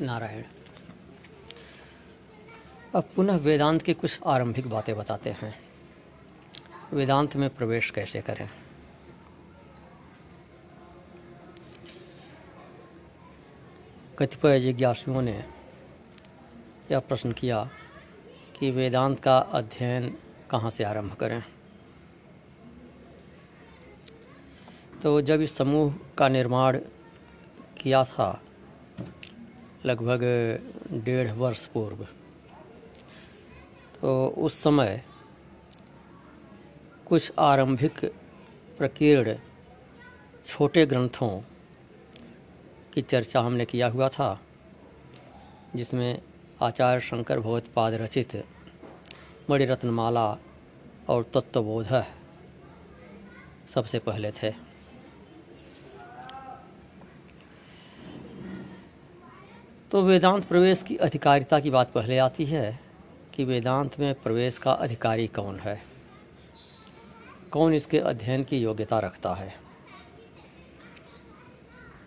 नारायण। अब पुनः वेदांत की कुछ आरंभिक बातें बताते हैं। वेदांत में प्रवेश कैसे करें? कतिपय जिज्ञासुओं ने यह प्रश्न किया कि वेदांत का अध्ययन कहाँ से आरंभ करें? तो जब इस समूह का निर्माण किया था लगभग डेढ़ वर्ष पूर्व। तो उस समय, कुछ आरंभिक प्रकीर्ण छोटे ग्रंथों की चर्चा हमने किया हुआ था, जिसमें आचार्य शंकर भगवत्पाद रचित मणिरत्नमाला और तत्वबोध सबसे पहले थे। तो वेदांत प्रवेश की अधिकारिता की बात पहले आती है कि वेदांत में प्रवेश का अधिकारी कौन है? कौन इसके अध्ययन की योग्यता रखता है?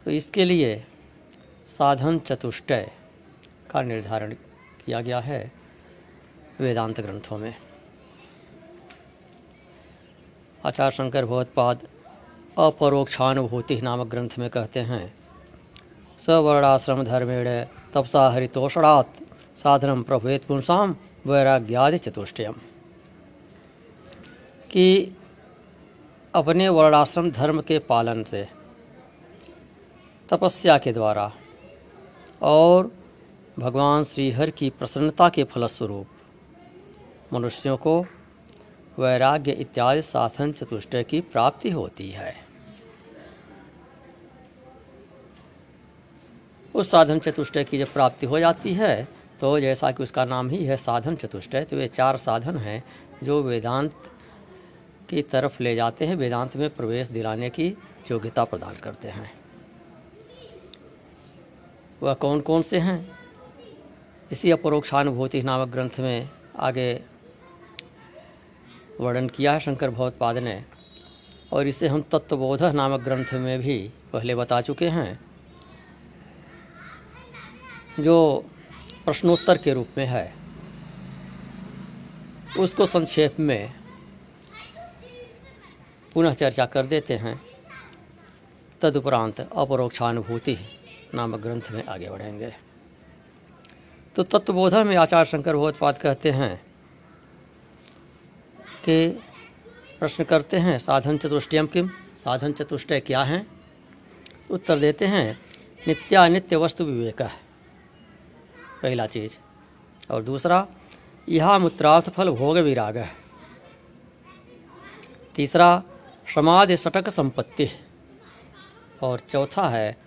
तो इसके लिए साधन चतुष्टय का निर्धारण किया गया है वेदांत ग्रंथों में। आचार्य शंकर भगवत्पाद अपरोक्षानुभूति नामक ग्रंथ में कहते हैं सवर्णाश्रम धर्मेण तपसा हरितोषणात्। साधनम प्रभुत पुंसाम वैराग्यादि चतुष्टयम। कि अपने वर्णाश्रम धर्म के पालन से, तपस्या के द्वारा, और भगवान श्रीहर की प्रसन्नता के फलस्वरूप, मनुष्यों को वैराग्य इत्यादि साधन चतुष्टय की प्राप्ति होती है। उस साधन चतुष्टय की जब प्राप्ति हो जाती है तो जैसा कि उसका नाम ही है साधन चतुष्टय तो ये चार साधन हैं जो वेदांत की तरफ़ ले जाते हैं, वेदांत में प्रवेश दिलाने की योग्यता प्रदान करते हैं। वह कौन कौन से हैं? इसी अपरोक्षानुभूति नामक ग्रंथ में आगे वर्णन किया है शंकर भगवत्पाद ने, और इसे हम तत्वबोध नामक ग्रंथ में भी पहले बता चुके हैं। जो प्रश्नोत्तर के रूप में है, उसको संक्षेप में पुनः चर्चा कर देते हैं। तदुपरांत अपरोक्षानुभूति नामक ग्रंथ में आगे बढ़ेंगे। तो तत्वबोधन में आचार्य शंकर भगवत्पाद कहते हैं कि प्रश्न करते हैं, साधन चतुष्टयम किम साधन चतुष्टय क्या हैं? उत्तर देते हैं, नित्यानित्य वस्तु विवेक। है पहला चीज़। और दूसरा यह मूत्रार्थ फल भोग विराग है। तीसरा, समाधि सटक संपत्ति और चौथा है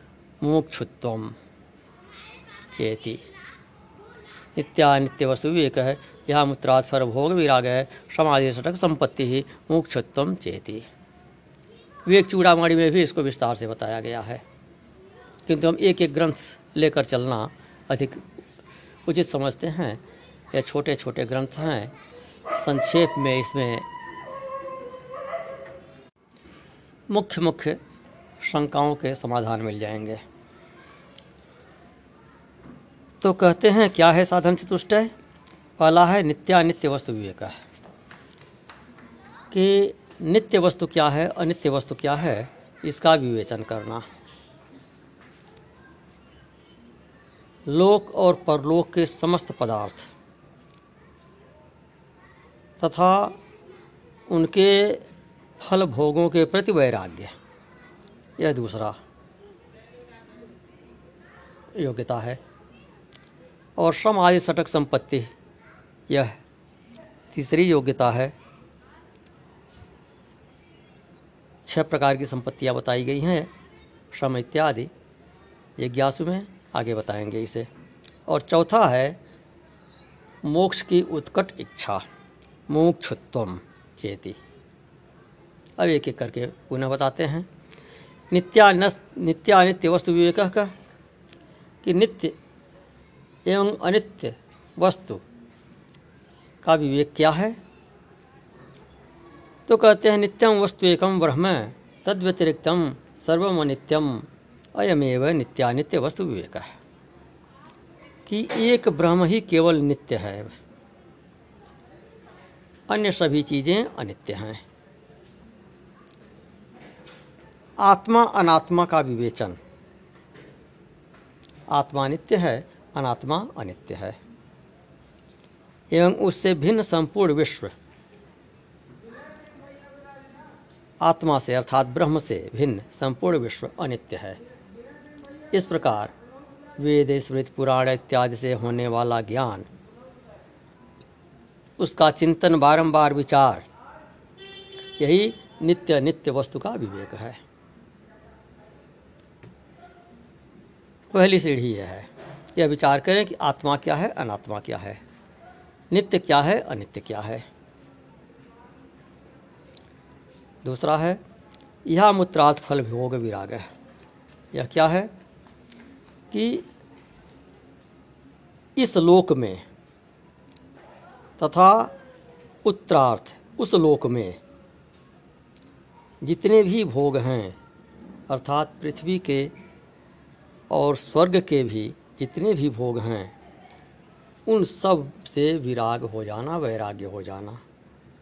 मोक्षुत्व चेती। नित्या वस्तु विवेक है। यह मूत्रात् फल भोग विराग है, समाधि सटक संपत्ति ही मोक्षुत्व चेती। विवेक चूड़ामणि में भी इसको विस्तार से बताया गया है। किंतु हम एक एक ग्रंथ लेकर चलना अधिक उचित समझते हैं, ये छोटे छोटे ग्रंथ हैं, संक्षेप में इसमें मुख्य मुख्य शंकाओं के समाधान मिल जाएँगे। तो कहते हैं, क्या है साधन चतुष्ट पहला है नित्यानित्य वस्तु विवेक कि नित्य वस्तु क्या है, अनित्य वस्तु क्या है, इसका विवेचन करना। लोक और परलोक के समस्त पदार्थ, तथा उनके फल भोगों के प्रति वैराग्य। यह दूसरा योग्यता है। और श्रम आदि सटक संपत्ति, यह तीसरी योग्यता है। छह प्रकार की संपत्तियाँ बताई गई हैं, श्रम इत्यादि। जिज्ञासु में आगे बताएँगे इसे। और चौथा है, मोक्ष की उत्कट इच्छा मोक्षुत्व चेती। अब एक एक करके पुनः बताते हैं। नित्यान नित्यानित्य वस्तु विवेक का कि नित्य एवं अनित्य वस्तु का विवेक क्या है? तो कहते हैं नित्यम वस्तु एकम ब्रह्म तद व्यतिरिक्तम सर्वम अनित्यम अयमेव नित्यानित्य वस्तु विवेक। है कि एक ब्रह्म ही केवल नित्य है। अन्य सभी चीज़ें अनित्य हैं। आत्मा अनात्मा का विवेचन। आत्मा नित्य है, अनात्मा अनित्य है। एवं उससे भिन्न संपूर्ण विश्व। आत्मा से अर्थात ब्रह्म से भिन्न संपूर्ण विश्व अनित्य है। इस प्रकार वेद, स्मृति, पुराण इत्यादि से होने वाला ज्ञान। उसका चिंतन, बारंबार विचार, यही नित्य नित्य वस्तु का विवेक है। पहली सीढ़ी यह है। यह विचार करें कि आत्मा क्या है, अनात्मा क्या है? नित्य क्या है, अनित्य क्या है? दूसरा है, यह मूत्रात फल भोग विराग। है यह क्या है? कि इस लोक में तथा उत्तरार्थ उस लोक में जितने भी भोग हैं, अर्थात पृथ्वी के और स्वर्ग के भी जितने भी भोग हैं, उन सबसे विराग हो जाना, वैराग्य हो जाना,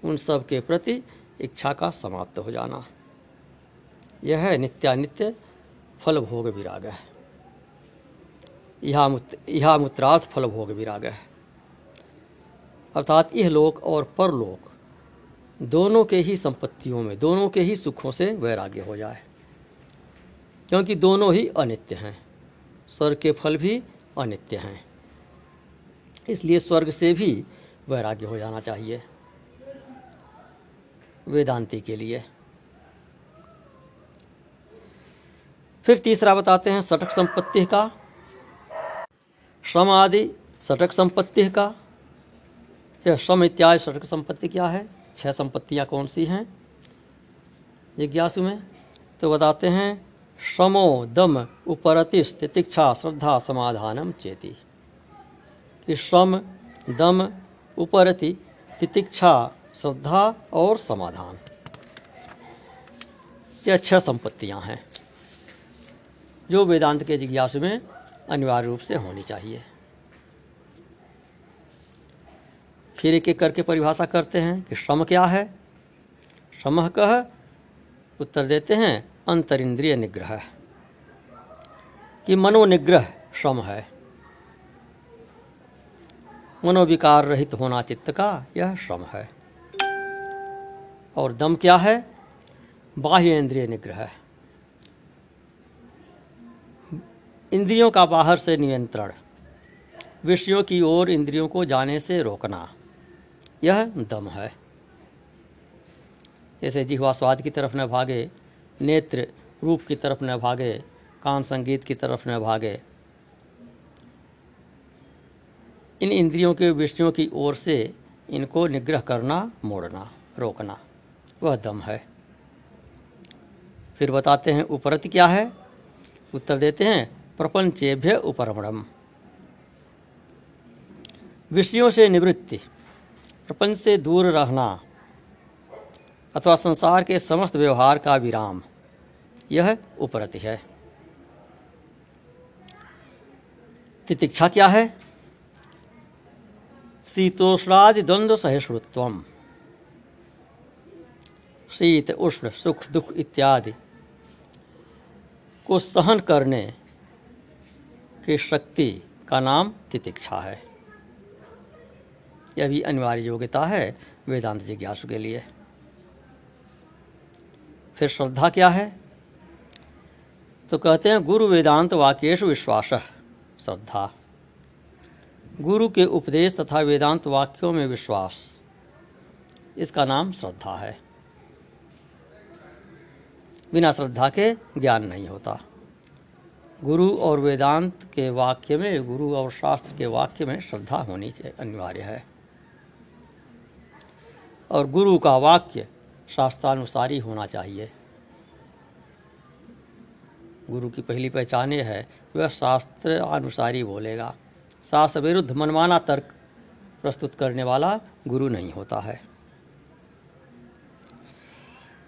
उन सब के प्रति इच्छा का समाप्त हो जाना। यह नित्यानित्य फल भोग विराग है। यह मूत्रार्थ फल भोग विराग है अर्थात यह लोक और परलोक दोनों के ही संपत्तियों में, दोनों के ही सुखों से वैराग्य हो जाए। क्योंकि दोनों ही अनित्य हैं, स्वर्ग के फल भी अनित्य हैं। इसलिए स्वर्ग से भी वैराग्य हो जाना चाहिए, वेदांति के लिए। फिर तीसरा बताते हैं सटक संपत्ति का। श्रम आदि, सटक संपत्ति का। यह श्रम इत्यादि सटक संपत्ति क्या है? छह संपत्तियाँ कौन सी हैं? जिज्ञासु में। तो बताते हैं, श्रमो दम उपरति तितिक्षा श्रद्धा समाधानम चेती। कि श्रम, दम, उपरति, तितिक्षा, श्रद्धा और समाधान। ये छह संपत्तियाँ हैं। जो वेदांत के जिज्ञासु में अनिवार्य रूप से होनी चाहिए। फिर एक एक करके परिभाषा करते हैं कि श्रम क्या है। श्रम कह, उत्तर देते हैं अंतर इंद्रिय निग्रह। कि मनोनिग्रह श्रम है। मनोविकार रहित होना चित्त का यह श्रम है। और दम क्या है? बाह्य इंद्रिय निग्रह। इंद्रियों का बाहर से नियंत्रण, विषयों की ओर इंद्रियों को जाने से रोकना, यह दम है। जैसे जिहवा स्वाद की तरफ़ न भागे, नेत्र रूप की तरफ़ न भागे कान संगीत की तरफ़ न भागे, इन इंद्रियों के विषयों की ओर से इनको निग्रह करना, मोड़ना, रोकना, वह दम है। फिर बताते हैं उपरत क्या है? उत्तर देते हैं प्रपंचेभ्य उपरमणम। विषयों से निवृत्ति, प्रपंच से दूर रहना, अथवा संसार के समस्त व्यवहार का विराम, यह उपरति है। तितिक्षा क्या है? शीतोष्णादि द्वंद्व सहिष्णुत्वम। शीत, उष्ण, सुख, दुख इत्यादि को सहन करने की शक्ति का नाम तितिक्षा है। यह भी अनिवार्य योग्यता है वेदांत जिज्ञासु के लिए। फिर श्रद्धा क्या है? तो कहते हैं, गुरु वेदांत वाक्येश विश्वास, श्रद्धा। गुरु के उपदेश तथा वेदांत वाक्यों में विश्वास, इसका नाम श्रद्धा है। बिना श्रद्धा के ज्ञान नहीं होता। गुरु और वेदांत के वाक्य में, गुरु और शास्त्र के वाक्य में श्रद्धा होनी अनिवार्य है। और गुरु का वाक्य शास्त्रानुसारी होना चाहिए। गुरु की पहली पहचान यह है, वह शास्त्र अनुसारी बोलेगा। शास्त्र विरुद्ध मनमाना तर्क प्रस्तुत करने वाला गुरु नहीं होता है।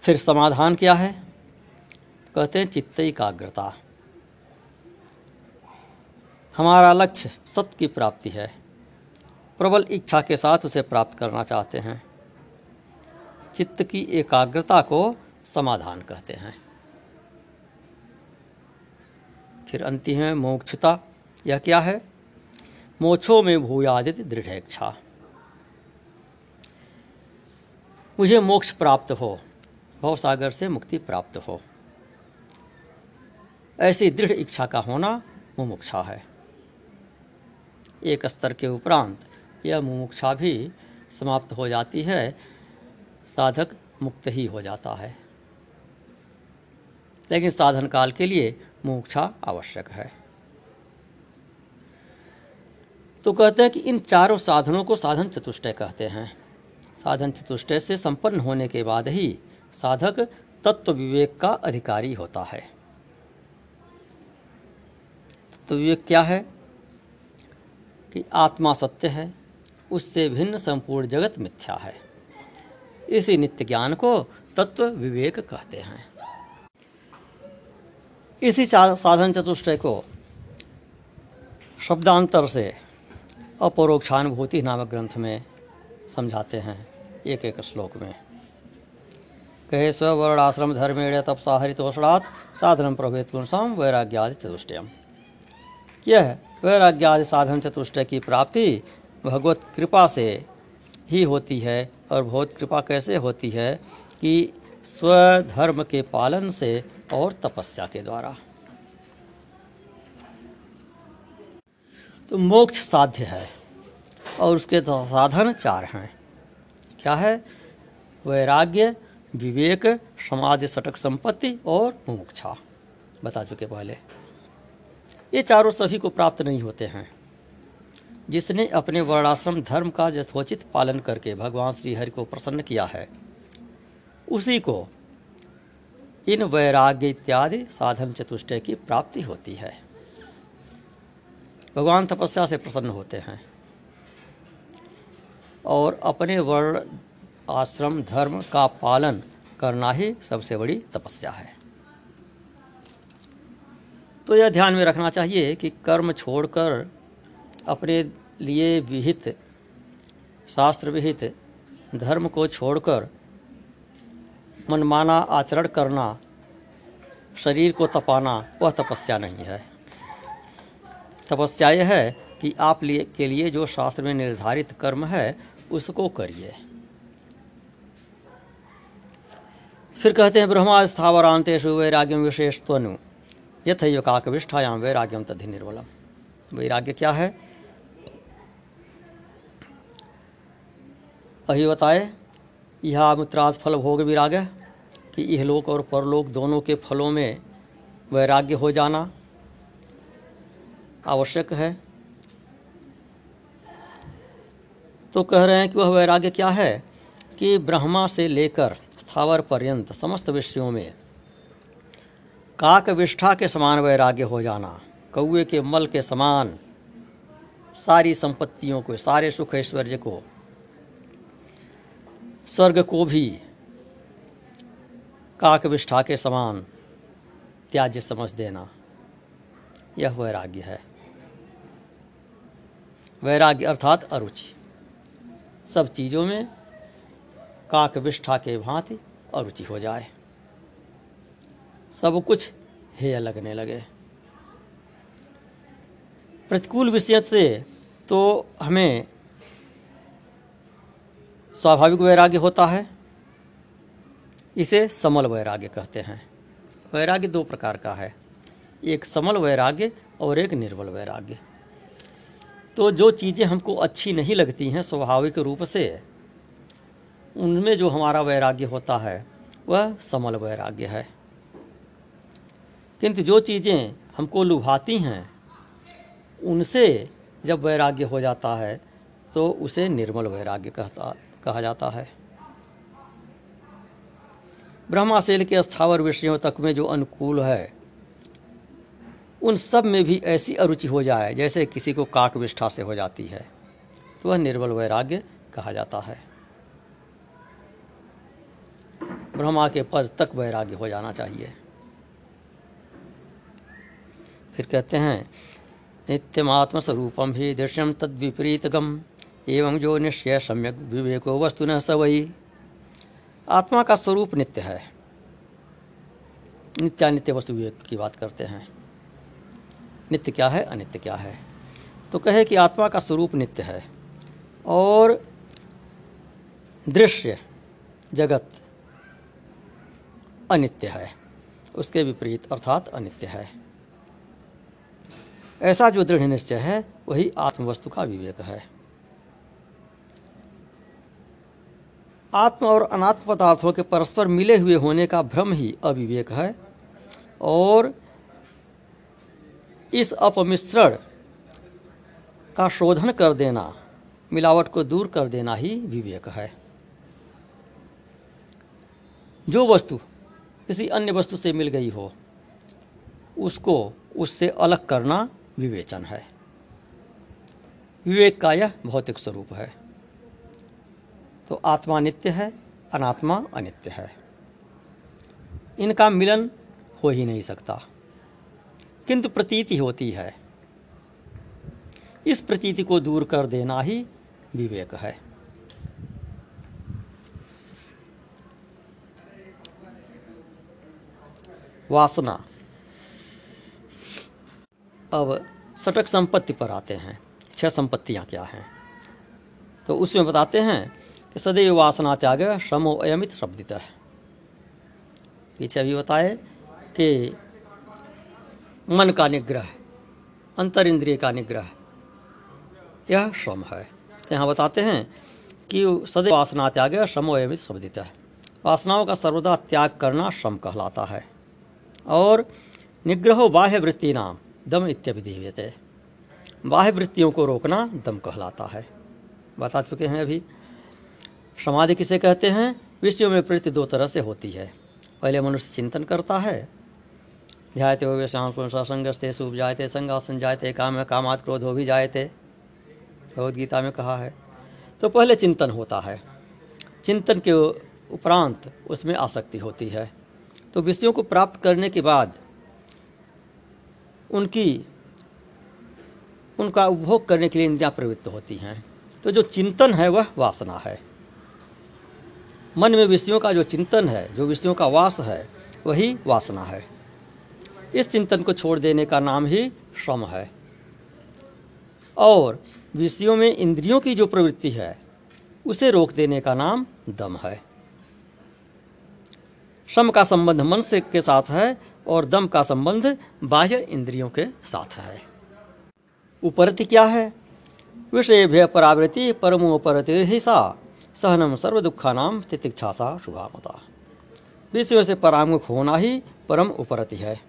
फिर समाधान क्या है? कहते हैं चित्त एकाग्रता। हमारा लक्ष्य सत्य की प्राप्ति है। प्रबल इच्छा के साथ उसे प्राप्त करना चाहते हैं। चित्त की एकाग्रता को समाधान कहते हैं। फिर अंतिम है मोक्षता। यह क्या है? मोक्षों में भूयादित दृढ़ इच्छा मुझे मोक्ष प्राप्त हो भव सागर से मुक्ति प्राप्त हो। ऐसी दृढ़ इच्छा का होना मुमुक्षा है। एक स्तर के उपरांत। यह मुमुक्षा भी समाप्त हो जाती है, साधक मुक्त ही हो जाता है। लेकिन साधन काल के लिए मुमुक्षा आवश्यक है। तो कहते हैं कि इन चारों साधनों को साधन चतुष्टय कहते हैं। साधन चतुष्टय से संपन्न होने के बाद ही साधक तत्व विवेक का अधिकारी होता है। तत्व विवेक क्या है? कि आत्मा सत्य है, उससे भिन्न संपूर्ण जगत मिथ्या है। इसी नित्य ज्ञान को तत्व विवेक कहते हैं। इसी साधन चतुष्टय को शब्दांतर से अपरोक्षानुभूति नामक ग्रंथ में समझाते हैं एक एक श्लोक में। कहे स्वर्णाश्रम धर्मेण तपसा हरितोषणात् साधन प्रभेद पुंसम वैराग्यादि चतुष्टयम यह वैराग्यादि साधन चतुष्टय की प्राप्ति भगवत कृपा से ही होती है और भगवत कृपा कैसे होती है कि स्वधर्म के पालन से और तपस्या के द्वारा। तो मोक्ष साध्य है और उसके तो साधन चार हैं। क्या है? वैराग्य, विवेक, समाधि, सटक संपत्ति और मुमुक्षा बता चुके पहले। ये चारों सभी को प्राप्त नहीं होते हैं। जिसने अपने वर्णाश्रम धर्म का यथोचित पालन करके भगवान श्री हरि को प्रसन्न किया है, उसी को इन वैराग्य इत्यादि साधन चतुष्टय की प्राप्ति होती है। भगवान तपस्या से प्रसन्न होते हैं और अपने वर्ण आश्रम धर्म का पालन करना ही सबसे बड़ी तपस्या है। तो यह ध्यान में रखना चाहिए कि कर्म छोड़कर अपने लिए विहित शास्त्र विहित धर्म को छोड़कर मनमाना आचरण करना, शरीर को तपाना, वह तपस्या नहीं है। तपस्या यह है कि आप लिए, के लिए जो शास्त्र में निर्धारित कर्म है, उसको करिए। फिर कहते हैं, ब्रह्मा स्थावरांतेषु वैराग्यम विशेष त्वनु यथैव काकविष्ठायाम वैराग्यम तद्धि निर्बलम वैराग्य क्या है? अभी बताए, यह मित्राज फल भोग विराग कि इहलोक और परलोक दोनों के फलों में वैराग्य हो जाना आवश्यक है। तो कह रहे हैं कि वह वैराग्य क्या है कि ब्रह्मा से लेकर स्थावर पर्यंत समस्त विषयों में काक विष्ठा के समान वैराग्य हो जाना कौए के मल के समान, सारी संपत्तियों को, सारे सुख ऐश्वर्य को। स्वर्ग को भी काक विष्ठा के समान त्याज्य समझ देना, यह वैराग्य है। वैराग्य अर्थात अरुचि। सब चीज़ों में काक विष्ठा के भांति अरुचि हो जाए। सब कुछ हेय लगने लगे। प्रतिकूल विषय से तो हमें स्वाभाविक वैराग्य होता है। इसे समल वैराग्य कहते हैं। वैराग्य दो प्रकार का है। एक समल वैराग्य और एक निर्बल वैराग्य। तो जो चीज़ें हमको अच्छी नहीं लगती हैं स्वाभाविक रूप से, उनमें जो हमारा वैराग्य होता है, वह समल वैराग्य है। किंतु जो चीज़ें हमको लुभाती हैं, उनसे जब वैराग्य हो जाता है तो उसे निर्मल वैराग्य कहता, कहा जाता है। ब्रह्माशैल के स्थावर विषयों तक में जो अनुकूल है, उन सब में भी ऐसी अरुचि हो जाए, जैसे किसी को काक विष्ठा से हो जाती है तो वह निर्बल वैराग्य कहा जाता है। ब्रह्मा के पद तक वैराग्य हो जाना चाहिए। फिर कहते हैं नित्यमात्म स्वरूपम ही दृश्यम तद विपरीतगम एवं जो निश्चय सम्यक विवेको वस्तु न सवई आत्मा का स्वरूप नित्य है। नित्यानित्य वस्तु विवेक की बात करते हैं। नित्य क्या है? अनित्य क्या है? तो कहे कि आत्मा का स्वरूप नित्य है। और दृश्य जगत अनित्य है। उसके विपरीत अर्थात अनित्य है। ऐसा जो दृढ़ निश्चय है, वही आत्मवस्तु का विवेक है। आत्म और अनात्म पदार्थों के परस्पर मिले हुए होने का भ्रम ही अविवेक है और इस अपमिश्रण का शोधन कर देना, मिलावट को दूर कर देना ही विवेक है। जो वस्तु किसी अन्य वस्तु से मिल गई हो, उसको उससे अलग करना विवेचन है। विवेक का यह भौतिक स्वरूप है। तो आत्मा नित्य है, अनात्मा अनित्य है। इनका मिलन हो ही नहीं सकता। किंतु प्रतीति होती है। इस प्रतीति को दूर कर देना ही विवेक है। वासना। अब सटक संपत्ति पर आते हैं। छह संपत्तियाँ क्या हैं? तो उसमें बताते हैं कि सदैव वासना त्याग श्रमो अयमित शब्दित है। पीछे अभी बताए कि मन का निग्रह, अंतर इंद्रिय का निग्रह, यह श्रम है। यहाँ बताते हैं कि सदैव वासना त्याग श्रमो अयमित शब्दित है। वासनाओं का सर्वदा त्याग करना श्रम कहलाता है। और निग्रहो बाह्य वृत्ति नाम दम इत्यभिधीयते बाह्य वृत्तियों को रोकना दम कहलाता है। बता चुके हैं अभी। समाधि किसे कहते हैं? विषयों में प्रवृत्ति दो तरह से होती है। पहले मनुष्य चिंतन करता है। ध्यायते हो संगस्ते शुभ जायते, संगासन जायते, काम कामात क्रोध हो भी जायते। भगवदगीता में कहा है। तो पहले चिंतन होता है। चिंतन के उपरांत उसमें आसक्ति होती है। तो विषयों को प्राप्त करने के बाद उनकी, उनका उपभोग करने के लिए इंद्रियाँ प्रवृत्त होती हैं। तो जो चिंतन है, वह वासना है। मन में विषयों का जो चिंतन है, जो विषयों का वास है, वही वासना है। इस चिंतन को छोड़ देने का नाम ही श्रम है। और विषयों में इंद्रियों की जो प्रवृत्ति है, उसे रोक देने का नाम दम है। श्रम का संबंध मन से के साथ है और दम का संबंध बाह्य इंद्रियों के साथ है। उपरति क्या है? विषय भय परावृत्ति परमोपरति ही सा सहनम सर्व दुखा नाम तितिक्षा सा शुभामता। विषयों से परामुख होना ही परम उपरति है।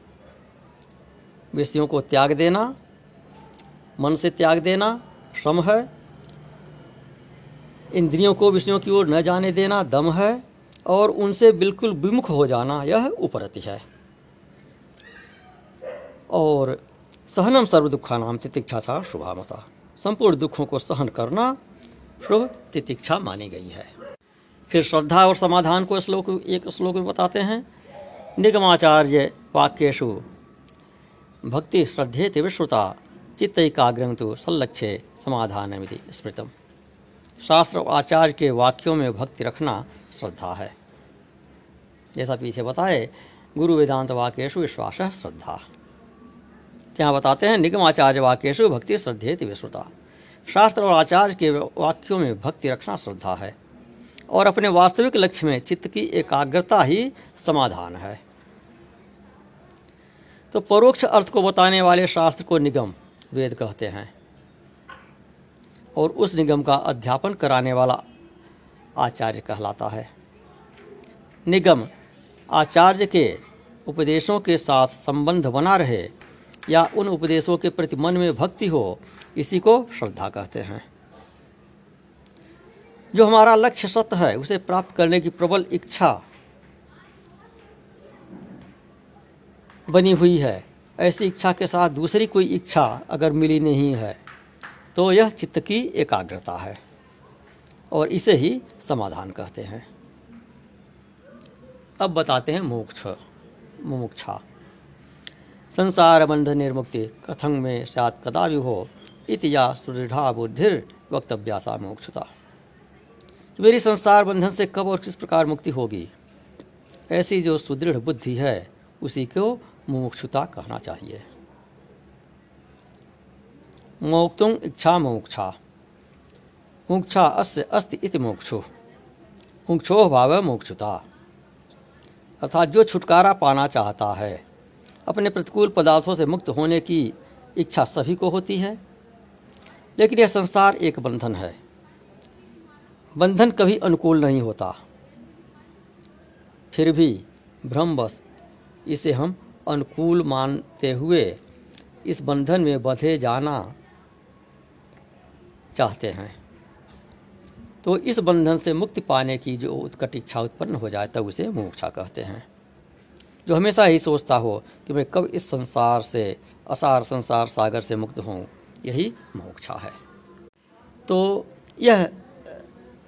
विषयों को त्याग देना, मन से त्याग देना श्रम है। इंद्रियों को विषयों की ओर न जाने देना दम है और उनसे बिल्कुल विमुख हो जाना यह उपरति है। और सहनम सर्व दुखा नाम तितिक्षा था शुभामता। संपूर्ण दुखों को सहन करना शुभ तितिक्षा मानी गई है। फिर श्रद्धा और समाधान को श्लोक एक श्लोक में बताते हैं। निगमाचार्य वाक्यशु भक्ति श्रद्धे विश्रुता, चित्त एकाग्रम तो संलक्ष्य समाधान स्मृतम। शास्त्र और आचार्य के वाक्यों में भक्ति रखना श्रद्धा है। जैसा पीछे बताए, गुरु वेदांत वाक्यशु विश्वास श्रद्धा। यहाँ बताते हैं? निगम आचार्य वाक्यु भक्ति श्रद्धे विश्रुता शास्त्र और आचार्य के वाक्यों में भक्ति रखना श्रद्धा है और अपने वास्तविक लक्ष्य में चित्त की एकाग्रता ही समाधान है। तो परोक्ष अर्थ को बताने वाले शास्त्र को निगम, वेद कहते हैं। और उस निगम का अध्यापन कराने वाला आचार्य कहलाता है। निगम, आचार्य के उपदेशों के साथ संबंध बना रहे या उन उपदेशों के प्रति मन में भक्ति हो, इसी को श्रद्धा कहते हैं। जो हमारा लक्ष्य सत्य है, उसे प्राप्त करने की प्रबल इच्छा बनी हुई है। ऐसी इच्छा के साथ दूसरी कोई इच्छा अगर मिली नहीं है तो यह चित्त की एकाग्रता है और इसे ही समाधान कहते हैं। अब बताते हैं मोक्ष, मुमुक्षा। संसार बंध निर्मुक्ति कथं में सात कदा हो इति या सुदृढ़ा बुद्धिर वक्तव्यासा मोक्षता। मेरी संसार बंधन से कब और किस प्रकार मुक्ति होगी? ऐसी जो सुदृढ़ बुद्धि है, उसी को मुमुक्षुता कहना चाहिए। मोक्तुम इच्छा मोक्षा। मुक्षा अस्य अस्ति इति मोक्षो। मुक्षो भाव मोक्षुता। अर्थात जो छुटकारा पाना चाहता है अपने प्रतिकूल पदार्थों से मुक्त होने की इच्छा सभी को होती है, लेकिन यह संसार एक बंधन है। बंधन कभी अनुकूल नहीं होता। फिर भी भ्रमवश इसे हम अनुकूल मानते हुए इस बंधन में बंधे जाना चाहते हैं। तो इस बंधन से मुक्ति पाने की जो उत्कट इच्छा उत्पन्न हो जाए, तब उसे मोक्षा कहते हैं। जो हमेशा यही सोचता हो कि मैं कब इस संसार से, असार संसार सागर से मुक्त हूँ यही मोक्षा है। तो यह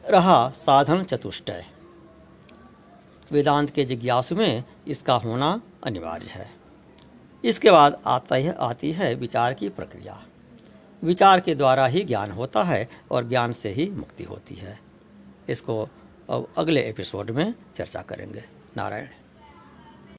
रहा साधन चतुष्टय। वेदांत के जिज्ञासु में इसका होना अनिवार्य है। इसके बाद आता है आती है विचार की प्रक्रिया। विचार के द्वारा ही ज्ञान होता है और ज्ञान से ही मुक्ति होती है। इसको अब अगले एपिसोड में चर्चा करेंगे। नारायण।